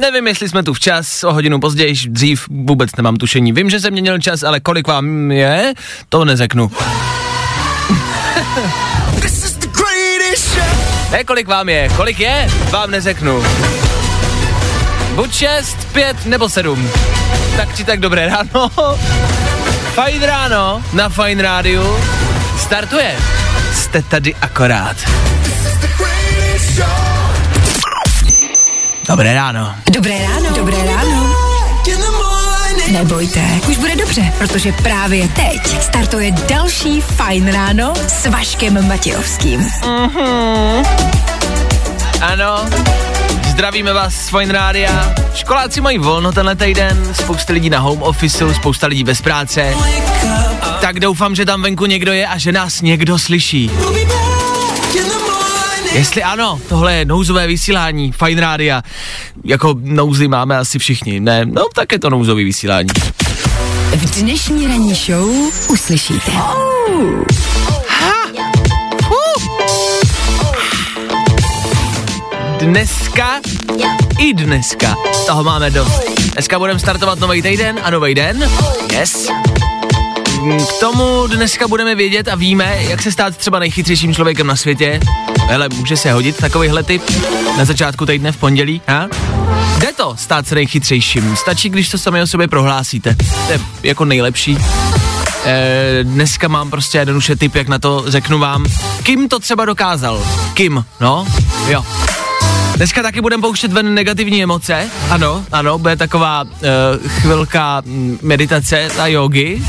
Nevím, jestli jsme tu včas, o hodinu později, dřív vůbec nemám tušení. Vím, že jsem měnil čas, ale kolik vám je, to neřeknu. Ne, kolik vám je, kolik je, vám neřeknu. Buď šest, pět nebo sedm. Tak či tak dobré ráno. Fajn ráno na Fajn rádiu. Startuje. Jste tady akorát. Dobré ráno. Dobré ráno. Dobré ráno. Nebojte, už bude dobře, protože právě teď startuje další Fajn ráno s Vaškem Matějovským. Ano, zdravíme vás z Fine Rádia. Školáci mají volno tenhle týden, spousta lidí na home officeu, spousta lidí bez práce. Tak doufám, že tam venku někdo je a že nás někdo slyší. Jestli ano, tohle je nouzové vysílání Fine Rádia. Jako nouzy máme asi všichni, ne? No, tak je to nouzový vysílání. V dnešní ranní show uslyšíte. Dneska i dneska toho máme dost. Dneska budeme startovat nový týden a nový den. Yes. K tomu dneska budeme vědět a víme, jak se stát třeba nejchytřejším člověkem na světě. Hele, může se hodit takovýhle typ na začátku týdne v pondělí, ha? Jde to stát se nejchytřejším. Stačí, když to sami o sobě prohlásíte. To je jako nejlepší. E, dneska mám prostě jednoduše tip, jak na to řeknu vám. Kim to třeba dokázal? Kim, no? Jo. Dneska taky budeme pouštět ven negativní emoce. Ano, ano, bude taková uh, chvilka mm, meditace a jogy.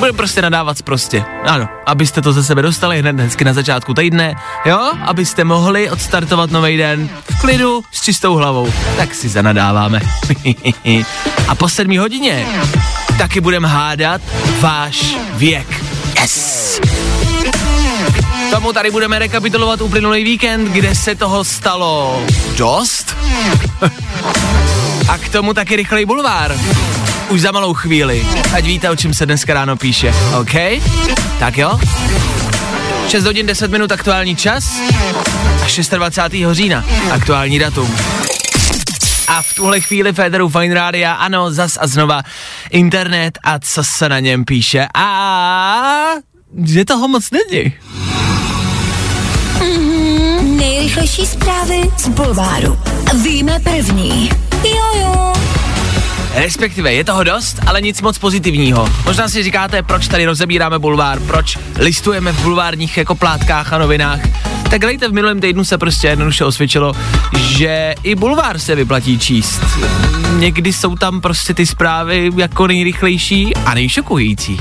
Budeme prostě nadávat prostě. Ano, abyste to ze sebe dostali hned hezky na začátku týdne, jo? Abyste mohli odstartovat nový den v klidu, s čistou hlavou. Tak si zanadáváme. a po sedmí hodině taky budeme hádat váš věk. Yes! Tomu tady budeme rekapitulovat uplynulý víkend, kde se toho stalo dost. A k tomu taky rychlej bulvár. Už za malou chvíli. Ať víte, o čem se dneska ráno píše. OK? Tak jo? 6 hodin 10 minut aktuální čas a 26. října aktuální datum. A v tuhle chvíli Federu Fine Rádia, ano, zas a znova internet a co se na něm píše. A že toho moc není. Nejrychlejší zprávy z Bulváru. Víme první. Jojo. Respektive je toho dost, ale nic moc pozitivního. Možná si říkáte, proč tady rozebíráme bulvár, proč listujeme v bulvárních jako plátkách a novinách. Tak lejte, v minulém týdnu se prostě jednoduše osvědčilo, že i bulvár se vyplatí číst. Někdy jsou tam prostě ty zprávy jako nejrychlejší a nejšokující.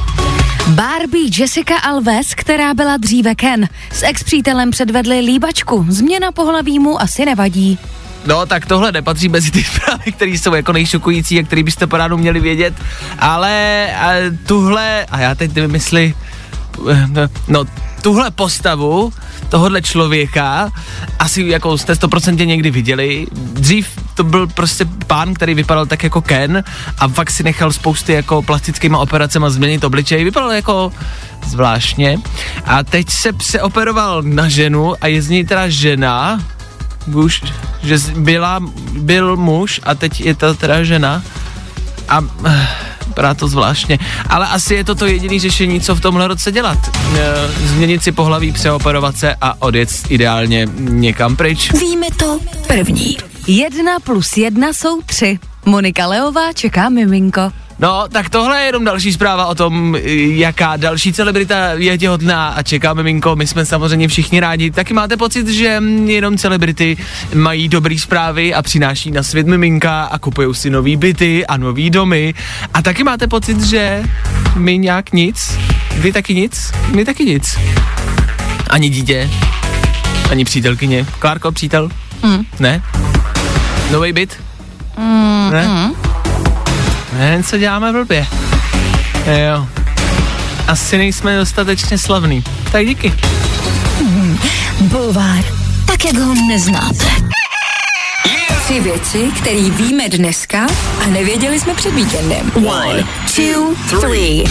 Barbie Jessica Alves, která byla dříve Ken, s ex-přítelem předvedli líbačku. Změna pohlaví mu asi nevadí. No, tak tohle nepatří mezi ty zprávy, které jsou jako nejšokující a které byste po ránu měli vědět, ale a, tuhle, a já teď nevím, jestli, no, tuhle postavu tohohle člověka asi jako jste 100% někdy viděli. Dřív to byl prostě pán, který vypadal tak jako Ken a fakt si nechal spousty jako plastickými operacemi změnit obličej. Vypadal jako zvláštně. A teď se přeoperoval na ženu a je z něj teda žena, už, že byla, byl muž a teď je to teda žena a eh, vypadá to zvláštně. Ale asi je to to jediné řešení, co v tomhle roce dělat. E, změnit si pohlaví, přeoperovat se a odjet ideálně někam pryč. Víme to první. Jedna plus jedna jsou tři. Monika Leová čeká miminko. No, tak tohle je jenom další zpráva o tom, jaká další celebrita je těhotná a čeká miminko. My jsme samozřejmě všichni rádi. Taky máte pocit, že mm, jenom celebrity mají dobrý zprávy a přináší na svět miminka a kupují si nový byty a nový domy. A taky máte pocit, že my nějak nic, vy taky nic, my taky nic. Ani dítě, ani přítelkyně. Klárko, přítel? Mm. Ne? Nový byt? Ne? Ne, co děláme blbě. Jo. Asi nejsme dostatečně slavný. Tak díky. Bulvár, tak jak ho neznáte. Tři věci, které víme dneska a nevěděli jsme před víkendem. One, two, three.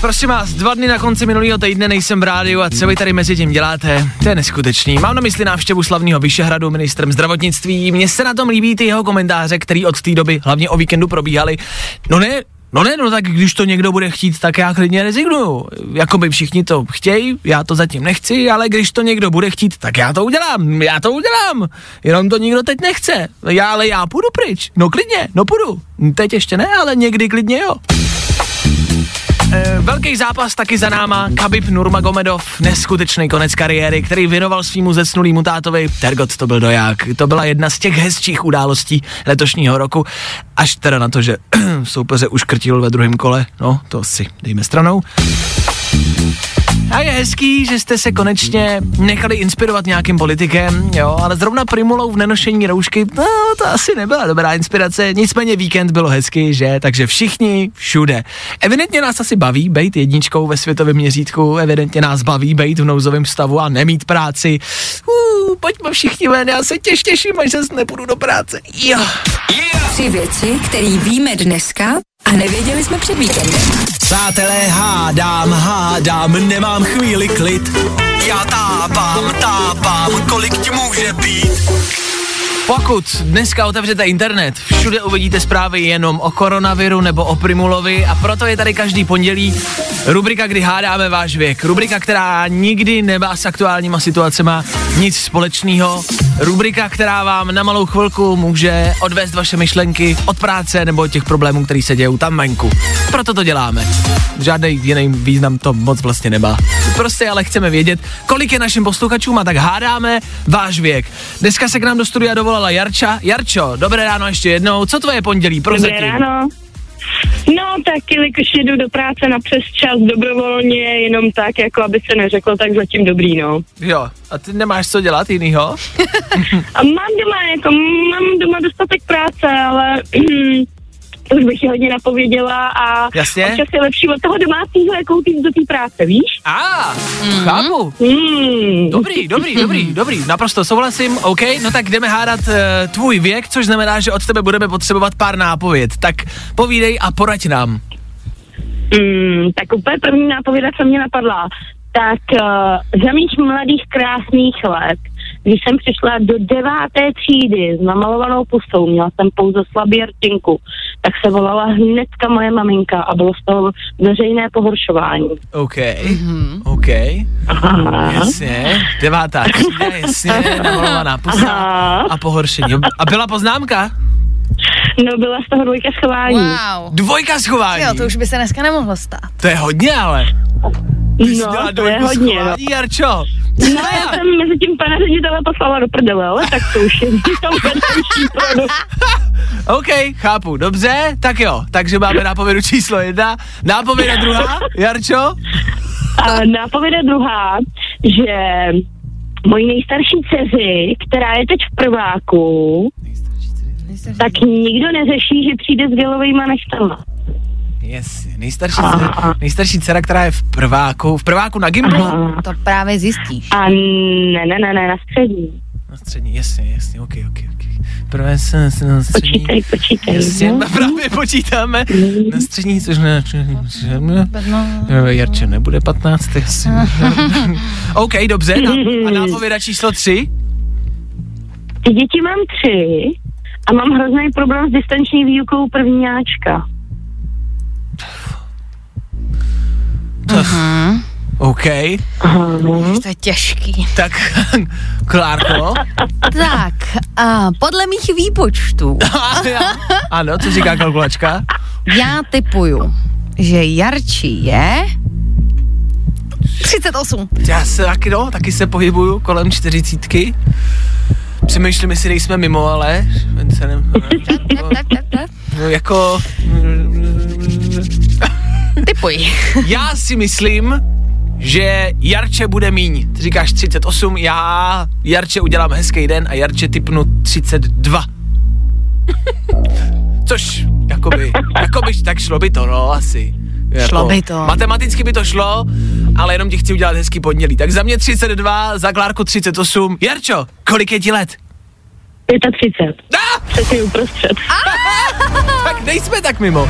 Prosím vás, dva dny na konci minulého týdne nejsem v rádiu a co vy tady mezi tím děláte, to je neskutečný. Mám na mysli návštěvu slavného Vyšehradu ministrem zdravotnictví. Mně se na tom líbí ty jeho komentáře, který od té doby, hlavně o víkendu, probíhaly. No ne, No ne, no tak když to někdo bude chtít, tak já klidně rezignuju. Jakoby všichni to chtějí, já to zatím nechci, ale když to někdo bude chtít, tak já to udělám, já to udělám. Jenom to nikdo teď nechce. Já, ale já půjdu pryč. No klidně, no půjdu. Teď ještě ne, ale někdy klidně jo. E, velký zápas taky za náma, Khabib Nurmagomedov, neskutečný konec kariéry, který věnoval svýmu zesnulýmu tátovi, Tergot to byl doják. To byla jedna z těch hezčích událostí letošního roku, až teda na to, že soupeře uškrtil ve druhém kole, no to si dejme stranou. A je hezký, že jste se konečně nechali inspirovat nějakým politikem, jo, ale zrovna Primulou v nenošení roušky, no, to asi nebyla dobrá inspirace, nicméně víkend bylo hezký, že, takže všichni všude. Evidentně nás asi baví být jedničkou ve světovém měřítku, evidentně nás baví být v nouzovém stavu a nemít práci. Uh, pojďme všichni ven, já se těž těším, až zase nepůjdu do práce. Jo. Tři věci, které víme dneska a nevěděli jsme před víkendem. Přátelé, hádám, hádám, nemám chvíli klid. Já tápám, tápám, kolik ti může být. Pokud dneska otevřete internet, všude uvidíte zprávy jenom o koronaviru nebo o Primulovi a proto je tady každý pondělí rubrika, kdy hádáme váš věk. Rubrika, která nikdy nemá s aktuálníma situacemi nic společného. Rubrika, která vám na malou chvilku může odvést vaše myšlenky od práce nebo od těch problémů, které se dějou tam venku. Proto to děláme. Žádný jiný význam to moc vlastně nemá. Prostě ale chceme vědět, kolik je našim posluchačům a tak hádáme váš věk. Dneska se k nám do studia dovolala Jarča. Jarčo, dobré ráno ještě jednou. Co tvoje pondělí? Dobré Prozatím. ráno. No, tak jelikož jedu do práce na přes čas dobrovolně, jenom tak, jako aby se neřeklo, tak zatím dobrý, no. Jo, a ty nemáš co dělat jinýho? A mám doma, jako mám doma dostatek práce, ale už bych ji hodně napověděla a Jasně. občas je lepší od toho domácího, jako jít do té práce, víš? A, ah, chápu. Hmm. Dobrý, dobrý, dobrý, dobrý, naprosto souhlasím, OK, no tak jdeme hádat uh, tvůj věk, což znamená, že od tebe budeme potřebovat pár nápověd. Tak povídej a poraď nám. Mm, tak úplně první nápověda, co mě napadla, tak uh, za mých mladých krásných let, když jsem přišla do deváté třídy s namalovanou pustou, měla jsem pouze slabý rtinku, tak se volala hnedka moje maminka a bylo z toho veřejné pohoršování. OK, OK, Aha. jasně, devátá třída, jasně, namalovaná pusa Aha. a pohoršení. A byla poznámka? No byla z toho dvojka schování. Wow. Dvojka schování. Jo, to už by se dneska nemohlo stát. To je hodně, ale. Ty jsi No, to je hodně, no. schování, Jarčo. No, já jsem mezi tím pana ředitele poslala do prdele, ale tak to už je. OK, chápu, dobře, tak jo, takže máme nápovědu číslo jedna, nápověda druhá, Jarčo? A nápověda druhá, že mojí nejstarší dceři, která je teď v prváku, tak nikdo neřeší, že přijde s gelovejma nechtama. Yes, nejstarší, dcera, nejstarší dcera, která je v prváku, v prváku na Gimplu? Aha. To právě zjistíš. A ne, ne, ne, ne, na střední. Na střední, jasně, jasně, ok, ok, ok. Prvé se, se na střední. Počítej, počítej. Jasně, no. právě počítáme. Na střední, což ne, No, Jarče nebude 15, asi. OK, dobře, na, a nápověda číslo 3? Ty děti mám tři a mám hrozný problém s distanční výukou prvníáčka. OK, Aha, no. to je těžký. tak Klárko. Tak, a podle mých výpočtů, ano, co říká kalkulačka? já typuju, že Jarči je 38. Já se taky, no, taky se pohybuju kolem čtyřicítky. Přemýšlím, jestli nejsme mimo, ale no, jako... Typuj. Já si myslím, že Jarče bude míň. Ty říkáš 38, já Jarče udělám hezký den a Jarče typnu 32. Což, jakoby, jakoby, tak šlo by to, no, asi. Jako, Šlo by to. Matematicky by to šlo, ale jenom ti chci udělat hezký pondělí. Tak za mě 32, za Klárku 38. Jarčo, kolik je ti let? 35. Ah! Přesně uprostřed. Tak nejsme tak mimo.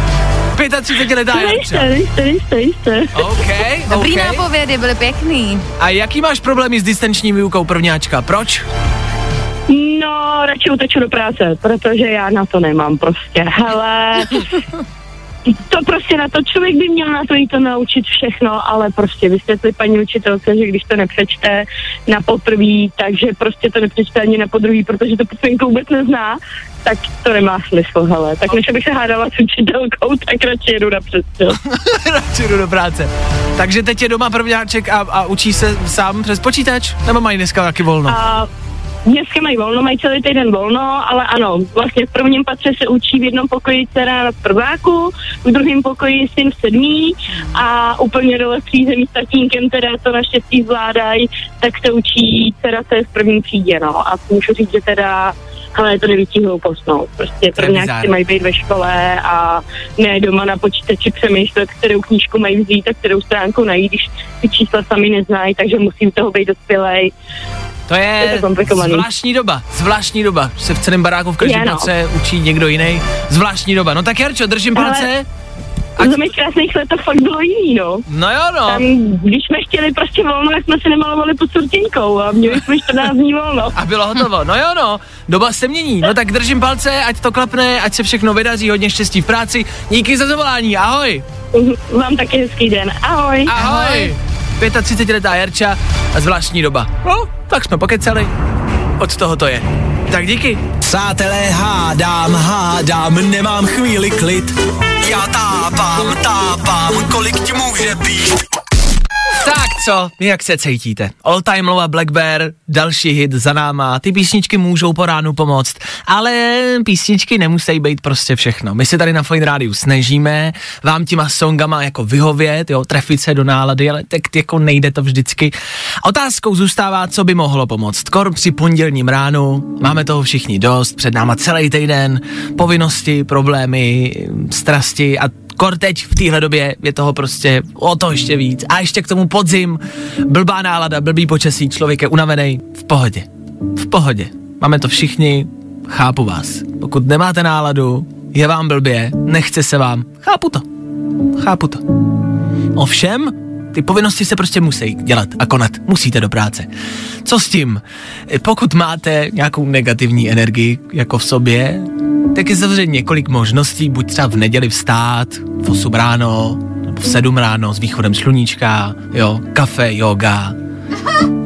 35 letá Nejste, nejste, nejste, nejste. OK, Dobrý OK. nápovědy, byly pěkný. A jaký máš problémy s distanční výukou prvňáčka? Proč? No, radši uteču do práce, protože já na to nemám prostě. Hele, to prostě na to, člověk by měl na to jít to naučit všechno, ale prostě vysvětlit paní učitelce, že když to nepřečte na poprví, takže prostě to nepřečte ani na podruhý, protože to písmenku vůbec nezná, tak to nemá smysl, hele. Tak než abych se hádala s učitelkou, tak radši jedu na přestěl. Radši jdu do práce. Takže teď je doma prvňáček a, a učí se sám přes počítač? Nebo mají dneska taky volno? A dneska mají volno, mají celý týden volno, ale ano, vlastně v prvním patře se učí v jednom pokoji dcera na prváku, v druhém pokoji syn v sedmý a úplně dole v přízemí s tatínkem, teda to naštěstí zvládají, tak se učí dcera, co je v první třídě, no. A můžu říct, že teda ale to nevidí hloupost, no. Prostě prvňáci mají být ve škole a ne doma na počítači přemýšlet, kterou knížku mají vzít a kterou stránku najít, když ty čísla sami neznají, takže musí u toho být dospělej. To je, je to zvláštní doba, zvláštní doba. Se v celém baráku v každém no. roce učí někdo jiný. Zvláštní doba. No tak Jarčo, držím Ale... palce. A V zemi krásných let to fakt bylo jiný, no. No jo, no. Tam, když jsme chtěli prostě volno, tak jsme se nemalovali pod surtinkou a měli jsme 14 dní volno. A bylo hotovo. No jo, no. Doba se mění. No tak držím palce, ať to klapne, ať se všechno vydaří, hodně štěstí v práci. Díky za zavolání, ahoj. Vám taky hezký den, ahoj. Ahoj. ahoj. 35-letá Jarča a zvláštní doba. No, tak jsme pokecali. Od toho to je. Tak díky. Přátelé, hádám, hádám, nemám chvíli klid. Já tápám, tápám, kolik ti může být. Tak co, jak se cítíte? All Time Low a Black Bear, další hit za náma, ty písničky můžou po ránu pomoct, ale písničky nemusí být prostě všechno. My se tady na Fine Rádiu snažíme vám těma songama jako vyhovět, jo, trefit se do nálady, ale tak jako nejde to vždycky. Otázkou zůstává, co by mohlo pomoct. Kor při pondělním ránu, máme toho všichni dost, před náma celý týden, povinnosti, problémy, strasti a Kor teď v téhle době je toho prostě o to ještě víc. A ještě k tomu podzim, blbá nálada, blbý počasí, člověk je unavený, v pohodě. V pohodě. Máme to všichni, chápu vás. Pokud nemáte náladu, je vám blbě, nechce se vám, chápu to. Chápu to. Ovšem, ty povinnosti se prostě musí dělat a konat. Musíte do práce. Co s tím? Pokud máte nějakou negativní energii jako v sobě, tak je samozřejmě několik možností, buď třeba v neděli vstát, v 8 ráno, nebo v 7 ráno s východem sluníčka, jo, kafe, yoga.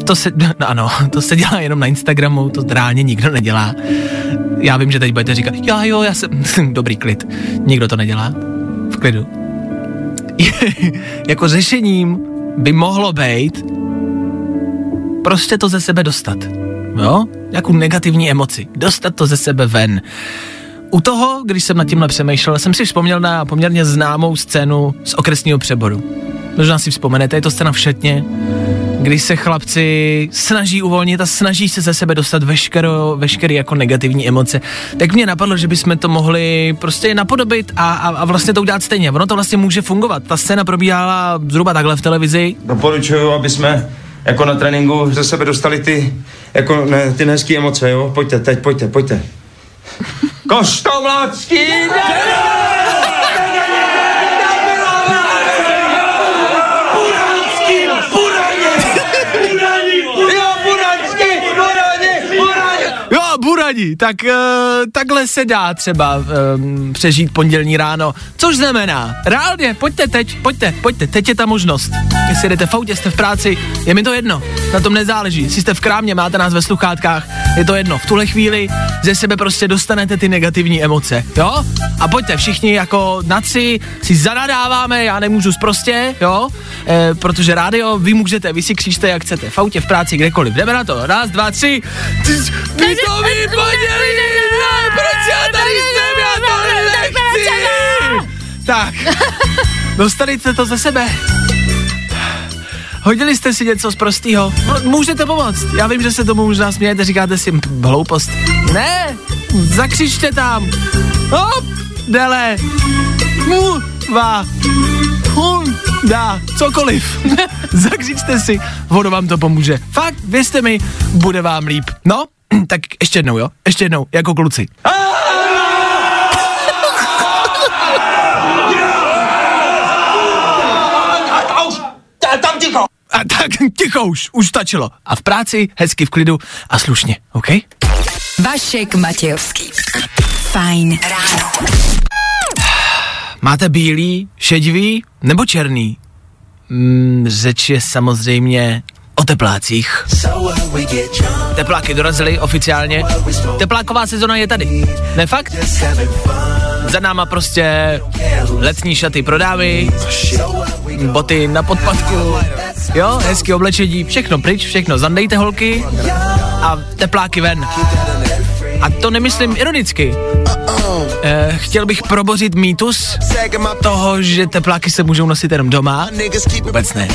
To se, no ano, to se dělá jenom na Instagramu, to reálně nikdo nedělá. Já vím, že teď budete říkat, já jo, já jsem, dobrý klid. Nikdo to nedělá. V klidu. jako řešením by mohlo být prostě to ze sebe dostat. Jo? Nějakou negativní emoci. Dostat to ze sebe ven. U toho, když jsem nad tímhle přemýšlel, jsem si vzpomněl na poměrně známou scénu z okresního přeboru. Možná si vzpomenete, je to scéna v Šetně, kdy se chlapci snaží uvolnit a snaží se ze sebe dostat veškero, veškeré jako negativní emoce. Tak mě napadlo, že bychom to mohli prostě napodobit a, a, a vlastně to udělat stejně. Ono to vlastně může fungovat. Ta scéna probíhala zhruba takhle v televizi. Doporučuju, aby jsme jako na tréninku ze sebe dostali ty, jako ne, ty hezké emoce, jo? Pojďte, teď, pojďte, pojďte. Koštomlácký Jo, Burani, tak uh, takhle se dá třeba um, přežít pondělní ráno, což znamená, reálně, pojďte teď, pojďte, pojďte, teď je ta možnost. Jestli jdete v autě, jste v práci, je mi to jedno, na tom nezáleží, jestli jste v krámě, máte nás ve sluchátkách, je to jedno, v tuhle chvíli ze sebe prostě dostanete ty negativní emoce, jo? A pojďte všichni jako naci, si zanadáváme, já nemůžu prostě, jo? E, protože rádio vy můžete, vy si křičte jak chcete, v autě, v práci, kdekoliv, jdeme na to, raz, dva, tři, ty to ne, proč já tady jsem, já to nechci. Tak, dostali jste to ze sebe. Hodili jste si něco z prostýho? No, můžete pomoct. Já vím, že se tomu možná smějete, říkáte si "Hm, hloupost. Ne, zakřičte tam. Hop, dele, mu, va, hun, dá, cokoliv. Zakřičte si, ono vám to pomůže. Fakt, věřte mi, bude vám líp. No, tak ještě jednou, jo? Ještě jednou, jako kluci. A tak ticho už, už stačilo. A v práci, hezky v klidu a slušně, OK? Vašek Matějovský. Fajn ráno. Máte bílý, šedivý nebo černý? Mm, řeč je samozřejmě teplácích. Tepláky dorazily oficiálně. Tepláková sezona je tady. Ne fakt? Za náma prostě letní šaty pro dámy, boty na podpadku, jo, hezký oblečení, všechno pryč, všechno zandejte holky a tepláky ven. A to nemyslím ironicky. Eh, chtěl bych probořit mýtus toho, že tepláky se můžou nosit jenom doma. Vůbec ne.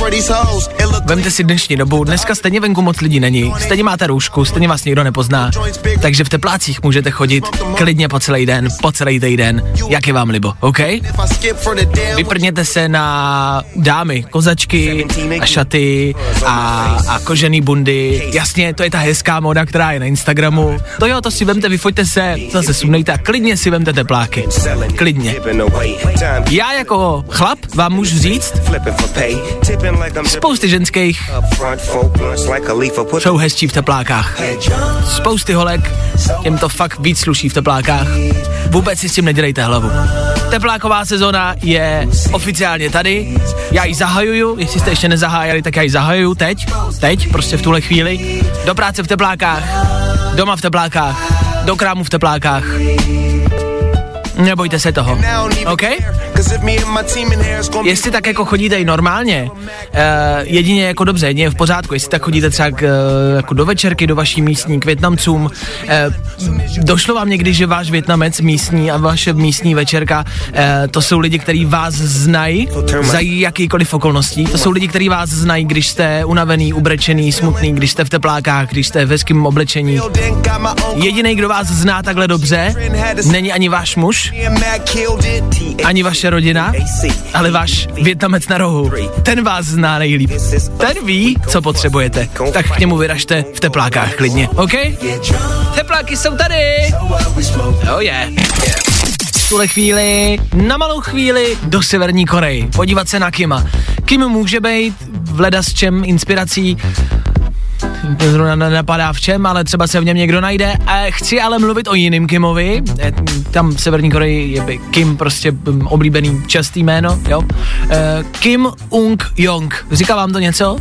Vemte si dnešní dobu, dneska stejně venku moc lidí není, stejně máte roušku, stejně vás nikdo nepozná, takže v teplácích můžete chodit klidně po celý den, po celý týden, jak je vám libo, OK? Vyprněte se na dámy, kozačky a šaty a, a kožený bundy. Jasně, to je ta hezká moda, která je na Instagramu. To jo, to si vemte, vyfoďte se, zase sundejte a klidně si vemte tepláky. Klidně. Já jako chlap vám můžu říct, spousty ženských jsou hezčí v teplákách. Spousty holek, těm to fakt víc sluší v teplákách. Vůbec si s tím nedělejte hlavu. Tepláková sezona je oficiálně tady. Já ji zahajuju, jestli jste ještě nezahájili, tak já ji zahajuju teď, teď, prostě v tuhle chvíli. Do práce v teplákách, doma v teplákách, do krámu v teplákách. Nebojte se toho, OK? Jestli tak jako chodíte i normálně, uh, jedině jako dobře, jedině je v pořádku, jestli tak chodíte třeba k, uh, jako do večerky, do vaší místní, k Větnamcům, uh, došlo vám někdy, že váš Větnamec místní a vaše místní večerka, uh, to jsou lidi, kteří vás znají? Za jakýkoliv okolností, to jsou lidi, kteří vás znají, když jste unavený, ubrečený, smutný, když jste v teplákách, když jste v hezkém oblečení. Jediný, kdo vás zná takhle dobře, není ani váš muž, ani vaše rodina, ale váš Větnamec na rohu. Ten vás zná nejlíp. Ten ví, co potřebujete. Tak k němu vyražte v teplákách klidně, OK? Tepláky jsou tady! Oh yeah. V tuhle chvíli, na malou chvíli, do Severní Koreji. Podívat se na Kima. Kim může být v leda s čem inspirací zrovna nenapadá v čem, ale třeba se v něm někdo najde. A chci ale mluvit o jiným Kimovi. E, Tam v Severní Koreji je Kim prostě mm, oblíbený častý jméno, jo. E, Kim Ung Jong. Říká vám to něco?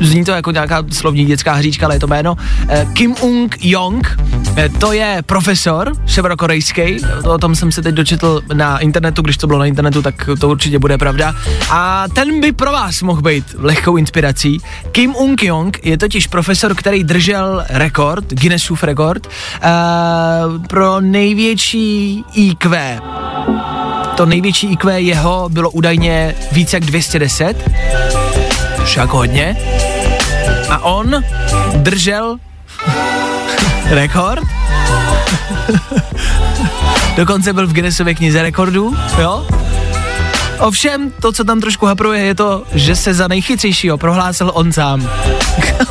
Zní to jako nějaká slovní dětská hříčka, ale je to jméno. Eh, Kim Ung Jong, eh, to je profesor severokorejský, o tom jsem se teď dočetl na internetu, když to bylo na internetu, tak to určitě bude pravda. A ten by pro vás mohl být lehkou inspirací. Kim Ung Jong je totiž profesor, který držel rekord, Guinnessův rekord, uh, pro největší IQ. To největší IQ jeho bylo údajně více jak 210 je jako hodně. A on držel rekord. Dokonce byl v Guinnessově knize rekordů, jo? Ovšem, to, co tam trošku hapruje, je to, že se za nejchytřejšího prohlásil on sám.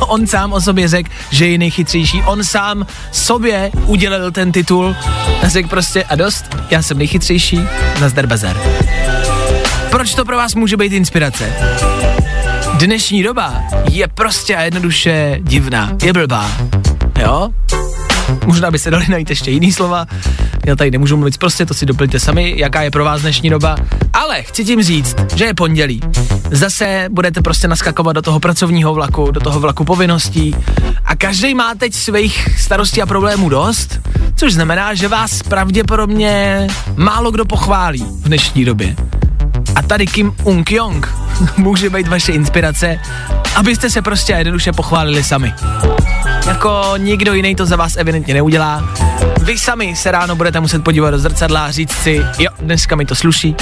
on sám o sobě řekl, že je nejchytřejší. On sám sobě udělal ten titul a řekl prostě a dost, já jsem nejchytřejší, nazdar bazar. Proč to pro vás může být inspirace? Dnešní doba je prostě a jednoduše divná, je blbá, jo? Možná by se dali najít ještě jiný slova, já tady nemůžu mluvit prostě, to si doplňte sami, jaká je pro vás dnešní doba, ale chci tím říct, že je pondělí. Zase budete prostě naskakovat do toho pracovního vlaku, do toho vlaku povinností a každý má teď svých starostí a problémů dost, což znamená, že vás pravděpodobně málo kdo pochválí v dnešní době. A tady Kim Ung Jong může být vaše inspirace, abyste se prostě jednoduše pochválili sami. Jako nikdo jiný to za vás evidentně neudělá. Vy sami se ráno budete muset podívat do zrcadla a říct si, jo, dneska mi to sluší.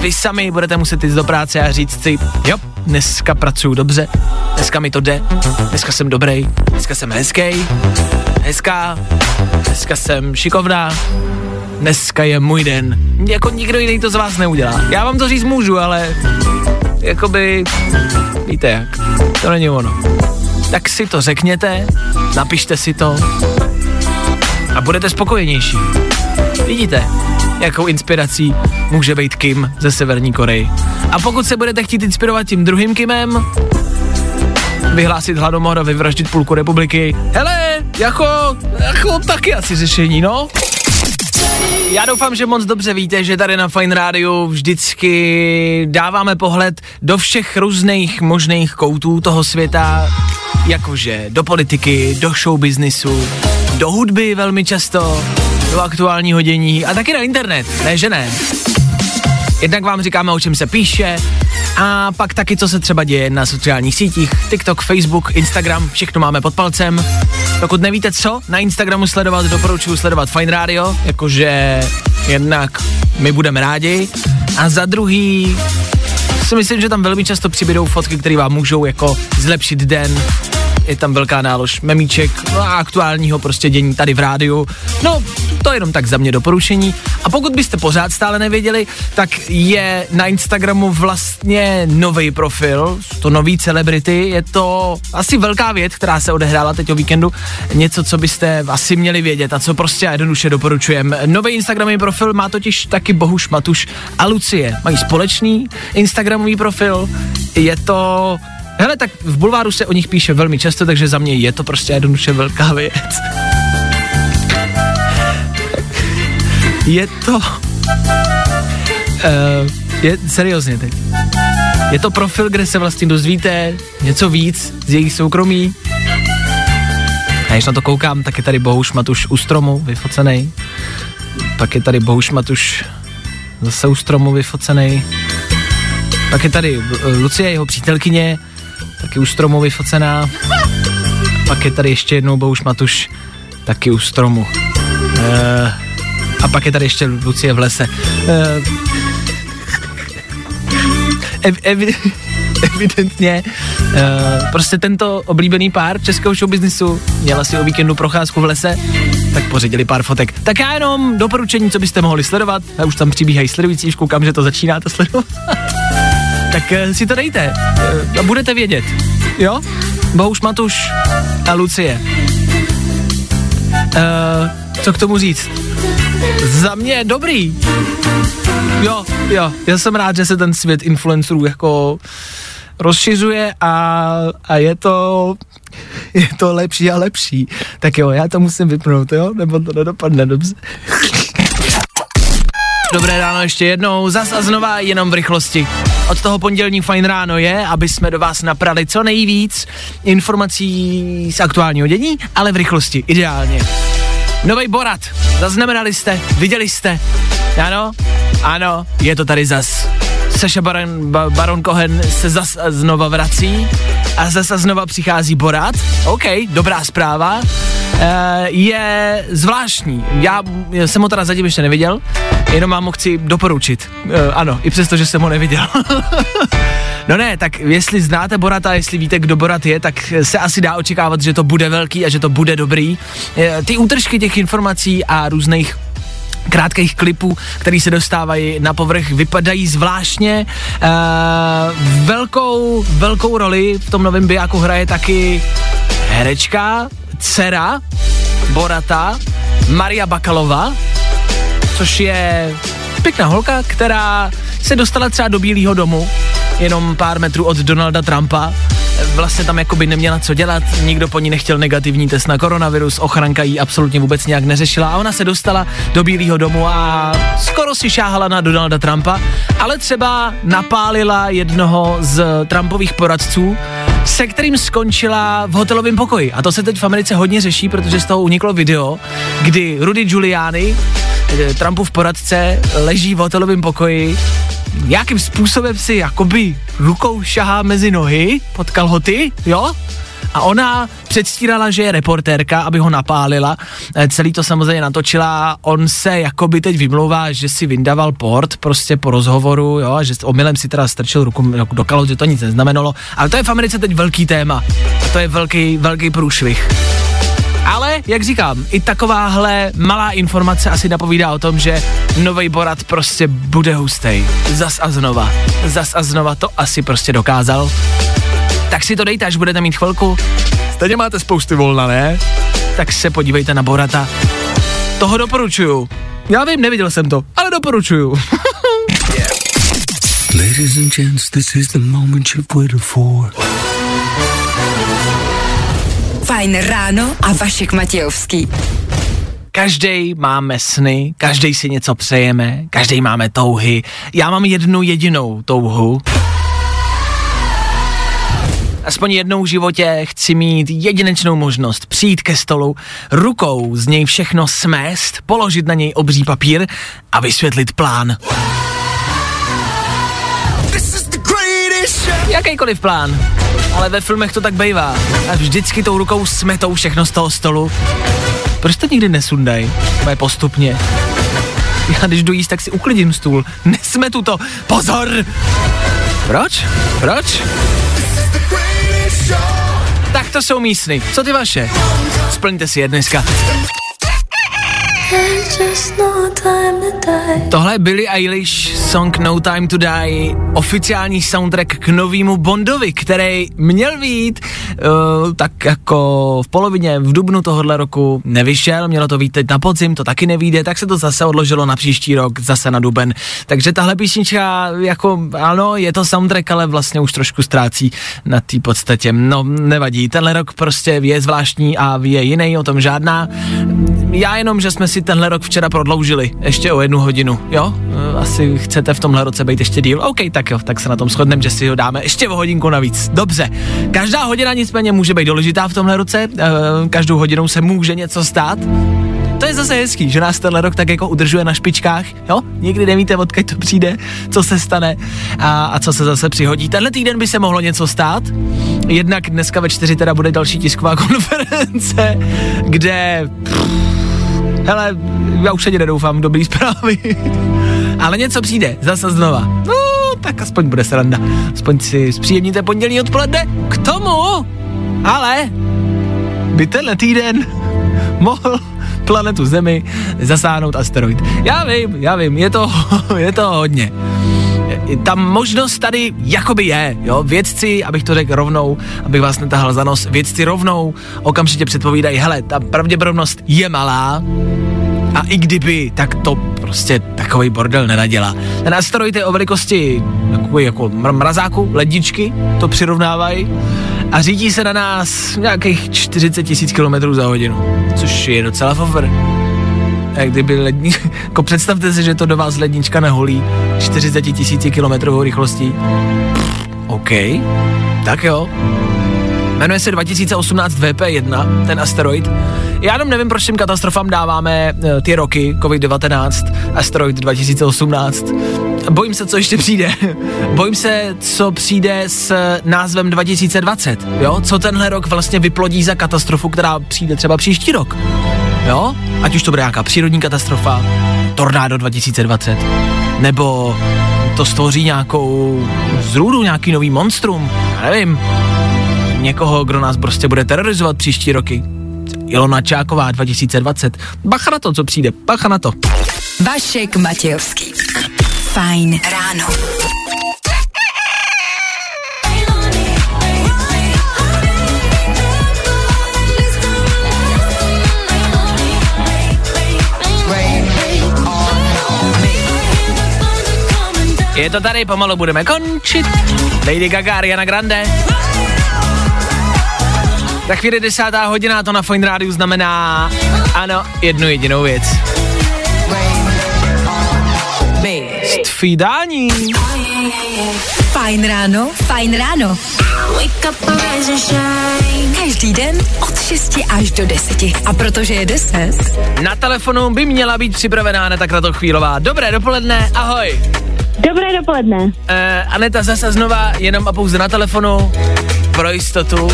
Vy sami budete muset jít do práce a říct si, jo, dneska pracuju dobře, dneska mi to jde, dneska jsem dobrý, dneska jsem hezký, hezká, dneska jsem šikovná, dneska je můj den. Jako nikdo jiný to z vás neudělá. Já vám to říct můžu, ale jakoby, víte jak, to není ono. Tak si to řekněte, napište si to a budete spokojenější. Vidíte, jakou inspirací může být Kim ze Severní Koreji. A pokud se budete chtít inspirovat tím druhým Kimem, vyhlásit hladomor a vyvraždit půlku republiky, hele, jako, jako taky asi řešení, no. Já doufám, že moc dobře víte, že tady na Fine Radio vždycky dáváme pohled do všech různých možných koutů toho světa, jakože do politiky, do show businessu, do hudby velmi často, do aktuálního dění a taky na internet, ne že ne. Jednak vám říkáme, o čem se píše, a pak taky, co se třeba děje na sociálních sítích, TikTok, Facebook, Instagram, všechno máme pod palcem. Pokud nevíte co, na Instagramu sledovat, doporučuji sledovat Fine Radio, jakože jednak my budeme rádi. A za druhý si myslím, že tam velmi často přibydou fotky, které vám můžou jako zlepšit den, je tam velká nálož memíček a aktuálního prostě dění tady v rádiu. No, to je jenom tak za mě doporučení. A pokud byste pořád stále nevěděli, tak je na Instagramu vlastně nový profil, to nový celebrity, je to asi velká věc, která se odehrála teď o víkendu, něco, co byste asi měli vědět a co prostě jednoduše doporučujem. Nový Instagramový profil má totiž taky Bohuš Matuš a Lucie. Mají společný Instagramový profil, je to Hele, tak v bulváru se o nich píše velmi často, takže za mě je to prostě jednoduše velká věc. je to... Uh, je seriózně teď. Je to profil, kde se vlastně dozvíte něco víc z jejich soukromí. A když na to koukám, tak je tady Bohuš Matuš u stromu vyfocený. Pak je tady Bohuš Matuš zase u stromu vyfocený. Pak je tady Lucie, jeho přítelkyně, taky u stromu vyfocená. Pak je tady ještě jednou Bouš Matuš, taky u stromu. E, a pak je tady ještě Lucie v lese. E, ev, ev, evidentně e, prostě tento oblíbený pár českého showbiznisu měla si o víkendu procházku v lese, tak pořídili pár fotek. Tak já jenom doporučení, co byste mohli sledovat. A už tam přibíhají sledující, koukám, že to začínáte sledovat tak uh, si to dejte uh, a budete vědět. Jo? Bohuš Matuš a Lucie. Uh, co k tomu říct? Za mě dobrý. Jo, jo, já jsem rád, že se ten svět influencerů jako rozšiřuje a, a je to je to lepší a lepší. Tak jo, já to musím vypnout, jo? Nebo to nedopadne dobře. Dobré ráno ještě jednou, zas a znova jenom v rychlosti. Od toho pondělní fajn ráno je, aby jsme do vás naprali co nejvíc informací z aktuálního dění, ale v rychlosti, ideálně. Nový Borat, zaznamenali jste, viděli jste, ano, ano, je to tady zas. Saša Baron, ba, Baron Cohen se zas a znova vrací a zas a znova přichází Borat. OK, dobrá zpráva. E, je zvláštní. Já jsem ho teda zatím ještě neviděl, jenom vám ho chci doporučit. E, ano, i přesto, že jsem ho neviděl. no ne, tak jestli znáte Borata, jestli víte, kdo Borat je, tak se asi dá očekávat, že to bude velký a že to bude dobrý. E, ty útržky těch informací a různých krátkých klipů, které se dostávají na povrch, vypadají zvláštně. E, velkou, velkou roli v tom novém bijáku hraje taky herečka, dcera Borata, Maria Bakalova, což je pěkná holka, která se dostala třeba do Bílého domu, jenom pár metrů od Donalda Trumpa. Vlastně tam jakoby neměla co dělat, nikdo po ní nechtěl negativní test na koronavirus, ochranka jí absolutně vůbec nějak neřešila a ona se dostala do Bílého domu a skoro si šáhala na Donalda Trumpa, ale třeba napálila jednoho z Trumpových poradců, se kterým skončila v hotelovém pokoji. A to se teď v Americe hodně řeší, protože z toho uniklo video, kdy Rudy Giuliani, Trumpův poradce, leží v hotelovém pokoji nějakým způsobem si jakoby rukou šahá mezi nohy pod kalhoty, jo? A ona předstírala, že je reportérka, aby ho napálila. E, celý to samozřejmě natočila. On se jakoby teď vymlouvá, že si vyndaval port prostě po rozhovoru, jo, a že omylem si teda strčil ruku do kalhot, že to nic neznamenalo. Ale to je v Americe teď velký téma. A to je velký, velký průšvih. Ale, jak říkám, i takováhle malá informace asi napovídá o tom, že nový Borat prostě bude hustý. Zas a znova. Zas a znova to asi prostě dokázal. Tak si to dejte, až budete mít chvilku. Stejně máte spousty volna, ne? Tak se podívejte na Borata. Toho doporučuju. Já vím, neviděl jsem to, ale doporučuju. Ladies and gents, this is the moment you've waited for. Fajn ráno a Vašek Matějovský. Každý máme sny, každý si něco přejeme, každý máme touhy. Já mám jednu jedinou touhu. Aspoň jednou v životě chci mít jedinečnou možnost přijít ke stolu, rukou z něj všechno smést, položit na něj obří papír a vysvětlit plán. Jakýkoliv plán. Ale ve filmech to tak bývá. A vždycky tou rukou smetou všechno z toho stolu. Proč to nikdy nesundaj? Moje postupně. Já když jdu jíst, tak si uklidím stůl. Nesmetu to. Pozor! Proč? Proč? Tak to jsou mý sny. Co ty vaše? Splňte si je dneska. Tohle Billie Eilish, song No Time to Die, oficiální soundtrack k novému Bondovi, který měl být uh, tak jako v polovině, v dubnu tohohle roku nevyšel, mělo to být teď na podzim, to taky nevíde, tak se to zase odložilo na příští rok, zase na duben. Takže tahle písnička, jako ano, je to soundtrack, ale vlastně už trošku ztrácí na té podstatě. No, nevadí, tenhle rok prostě je zvláštní a je jiný, o tom žádná. Já jenom, že jsme si tenhle rok včera prodloužili ještě o jednu hodinu, jo? E, Asi chcete v tomhle roce být ještě díl? OK, tak jo, tak se na tom shodneme, že si ho dáme ještě o hodinku navíc. Dobře. Každá hodina nicméně může být důležitá v tomhle roce, e, každou hodinou se může něco stát. To je zase hezký, že nás tenhle rok tak jako udržuje na špičkách, jo? Nikdy nevíte, odkud to přijde, co se stane a, a co se zase přihodí. Tenhle týden by se mohlo něco stát. Jednak dneska ve čtyři teda bude další tisková konference, kde... Pff, hele, já už ani nedoufám dobrý zprávy. Ale něco přijde, zase znova. No, tak aspoň bude sranda. Aspoň si zpříjemníte pondělí odpoledne. K tomu, ale by tenhle týden mohl planetu Zemi zasáhnout asteroid. Já vím, já vím, je to, je to hodně. Ta možnost tady jakoby je, jo, vědci, abych to řekl rovnou, abych vás netahal za nos, vědci rovnou okamžitě předpovídají, hele, ta pravděpodobnost je malá, i kdyby, tak to prostě takový bordel nenadělá. Ten asteroid je o velikosti takový jako mr- mrazáku, ledničky, to přirovnávají a řídí se na nás nějakých 40 tisíc km za hodinu, což je docela fofr. Jak kdyby ledni... Jako představte si, že to do vás lednička neholí 40 tisíci kilometrovou rychlostí. OK, tak jo. Jmenuje se 2018 VP1, ten asteroid. Já jenom nevím, proč těm katastrofám dáváme eh, ty roky, COVID-19, asteroid 2018. Bojím se, co ještě přijde. Bojím se, co přijde s názvem 2020, jo? Co tenhle rok vlastně vyplodí za katastrofu, která přijde třeba příští rok. Jo? Ať už to bude nějaká přírodní katastrofa, tornádo 2020, nebo to stvoří nějakou zrůdu, nějaký nový monstrum, já nevím, někoho, kdo nás prostě bude terorizovat příští roky. Ilona Čáková 2020. Bacha na to, co přijde, bacha na to. Vašek Matějovský. Fajn ráno. Je to tady, pomalu budeme končit. Lady Gaga, Ariana Grande. Za chvíli desátá hodina, to na Fine Rádiu znamená, ano, jednu jedinou věc. Stvídání. Fajn ráno, fajn ráno. Každý den od 6 až do 10. A protože je 10, Na telefonu by měla být připravená Aneta Kratochvílová. Dobré dopoledne, ahoj. Dobré dopoledne. Uh, Aneta zase znova jenom a pouze na telefonu pro jistotu.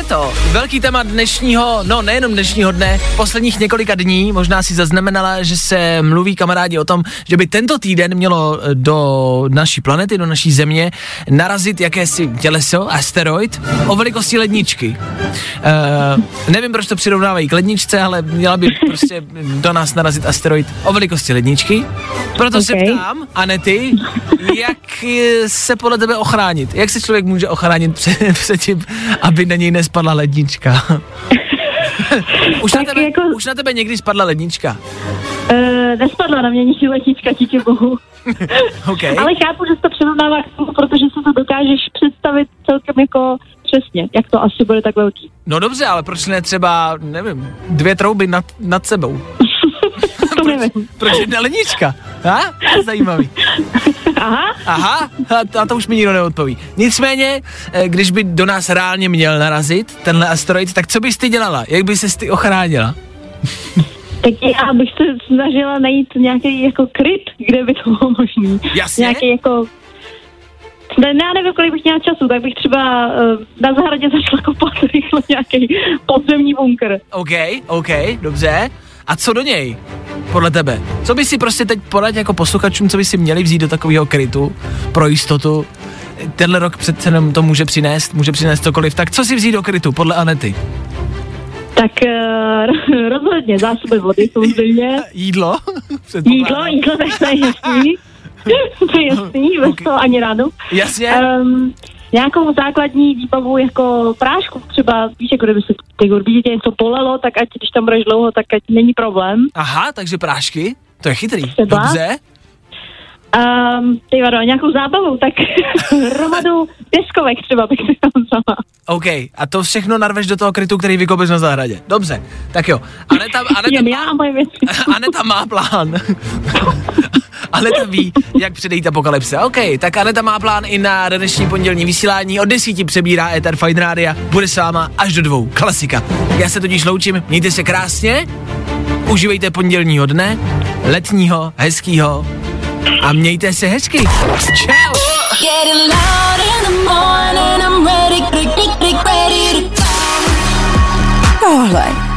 Léto, velký téma dnešního, no nejenom dnešního dne, posledních několika dní, možná si zaznamenala, že se mluví kamarádi o tom, že by tento týden mělo eh, do naší planety, do naší země narazit jakési těleso, asteroid, o velikosti ledničky. Uh, nevím, proč to přirovnávají k ledničce, ale měla by prostě do nás narazit asteroid o velikosti ledničky. Proto okay. se ptám, Anety, jak eh, se podle tebe ochránit? Jak se člověk může ochránit před, před tím, aby na něj nespadla lednička? už, na tebe, jako- už na tebe někdy spadla lednička? Uh, nespadla na mě nikdy letnička, díky bohu. OK. Ale chápu, že se to přirovnává k tomu, protože si to dokážeš představit celkem jako přesně, jak to asi bude tak velký. No dobře, ale proč ne třeba, nevím, dvě trouby nad, nad sebou? To nevím. Proč jedna lednička? Ha? To je zajímavý. Aha, Aha, a to už mi nikdo neodpoví. Nicméně, eh, když by do nás reálně měl narazit tenhle asteroid, tak co bys ty dělala? Jak by ses ty ochránila? tak já bych se snažila najít nějaký jako kryt, kde by to bylo možný. Jasně. Nějaký jako ne, já nevím, kolik bych měla času, tak bych třeba uh, na zahradě začala kopat rychle nějaký podzemní bunkr. OK, OK, dobře. A co do něj? Podle tebe. Co by si prostě teď poradit jako posluchačům, co by si měli vzít do takového krytu pro jistotu? Tenhle rok přece jenom to může přinést, může přinést cokoliv. Tak co si vzít do krytu, podle Anety? Tak uh, rozhodně zásoby vody samozřejmě. Jídlo? Jídlo, jídlo, tak to je jasný. to je jasný, bez Ok. toho ani ráno. Jasně? Um, nějakou základní výbavu jako prášku třeba, víš, jako kdyby se jako kdyby tě něco polelo, tak ať když tam budeš dlouho, tak ať není problém. Aha, takže prášky? To je chytrý. Třeba? Dobře. Um, ty vado, nějakou zábavu, tak hromadu deskovek třeba bych si tam vzala. OK, a to všechno narveš do toho krytu, který vykopeš na zahradě. Dobře, tak jo. Aneta, Aneta, Jen já a moje věci. Aneta má plán. Aneta ví, jak předejít apokalypse. OK, tak Aneta má plán i na dnešní pondělní vysílání. Od desíti přebírá Ether Fine Rádia. Bude s váma až do dvou. Klasika. Já se totiž loučím. Mějte se krásně. Užívejte pondělního dne. Letního, hezkýho. A mějte se hezky. Čau. Getting loud in the morning, I'm ready, ready, ready to Tohle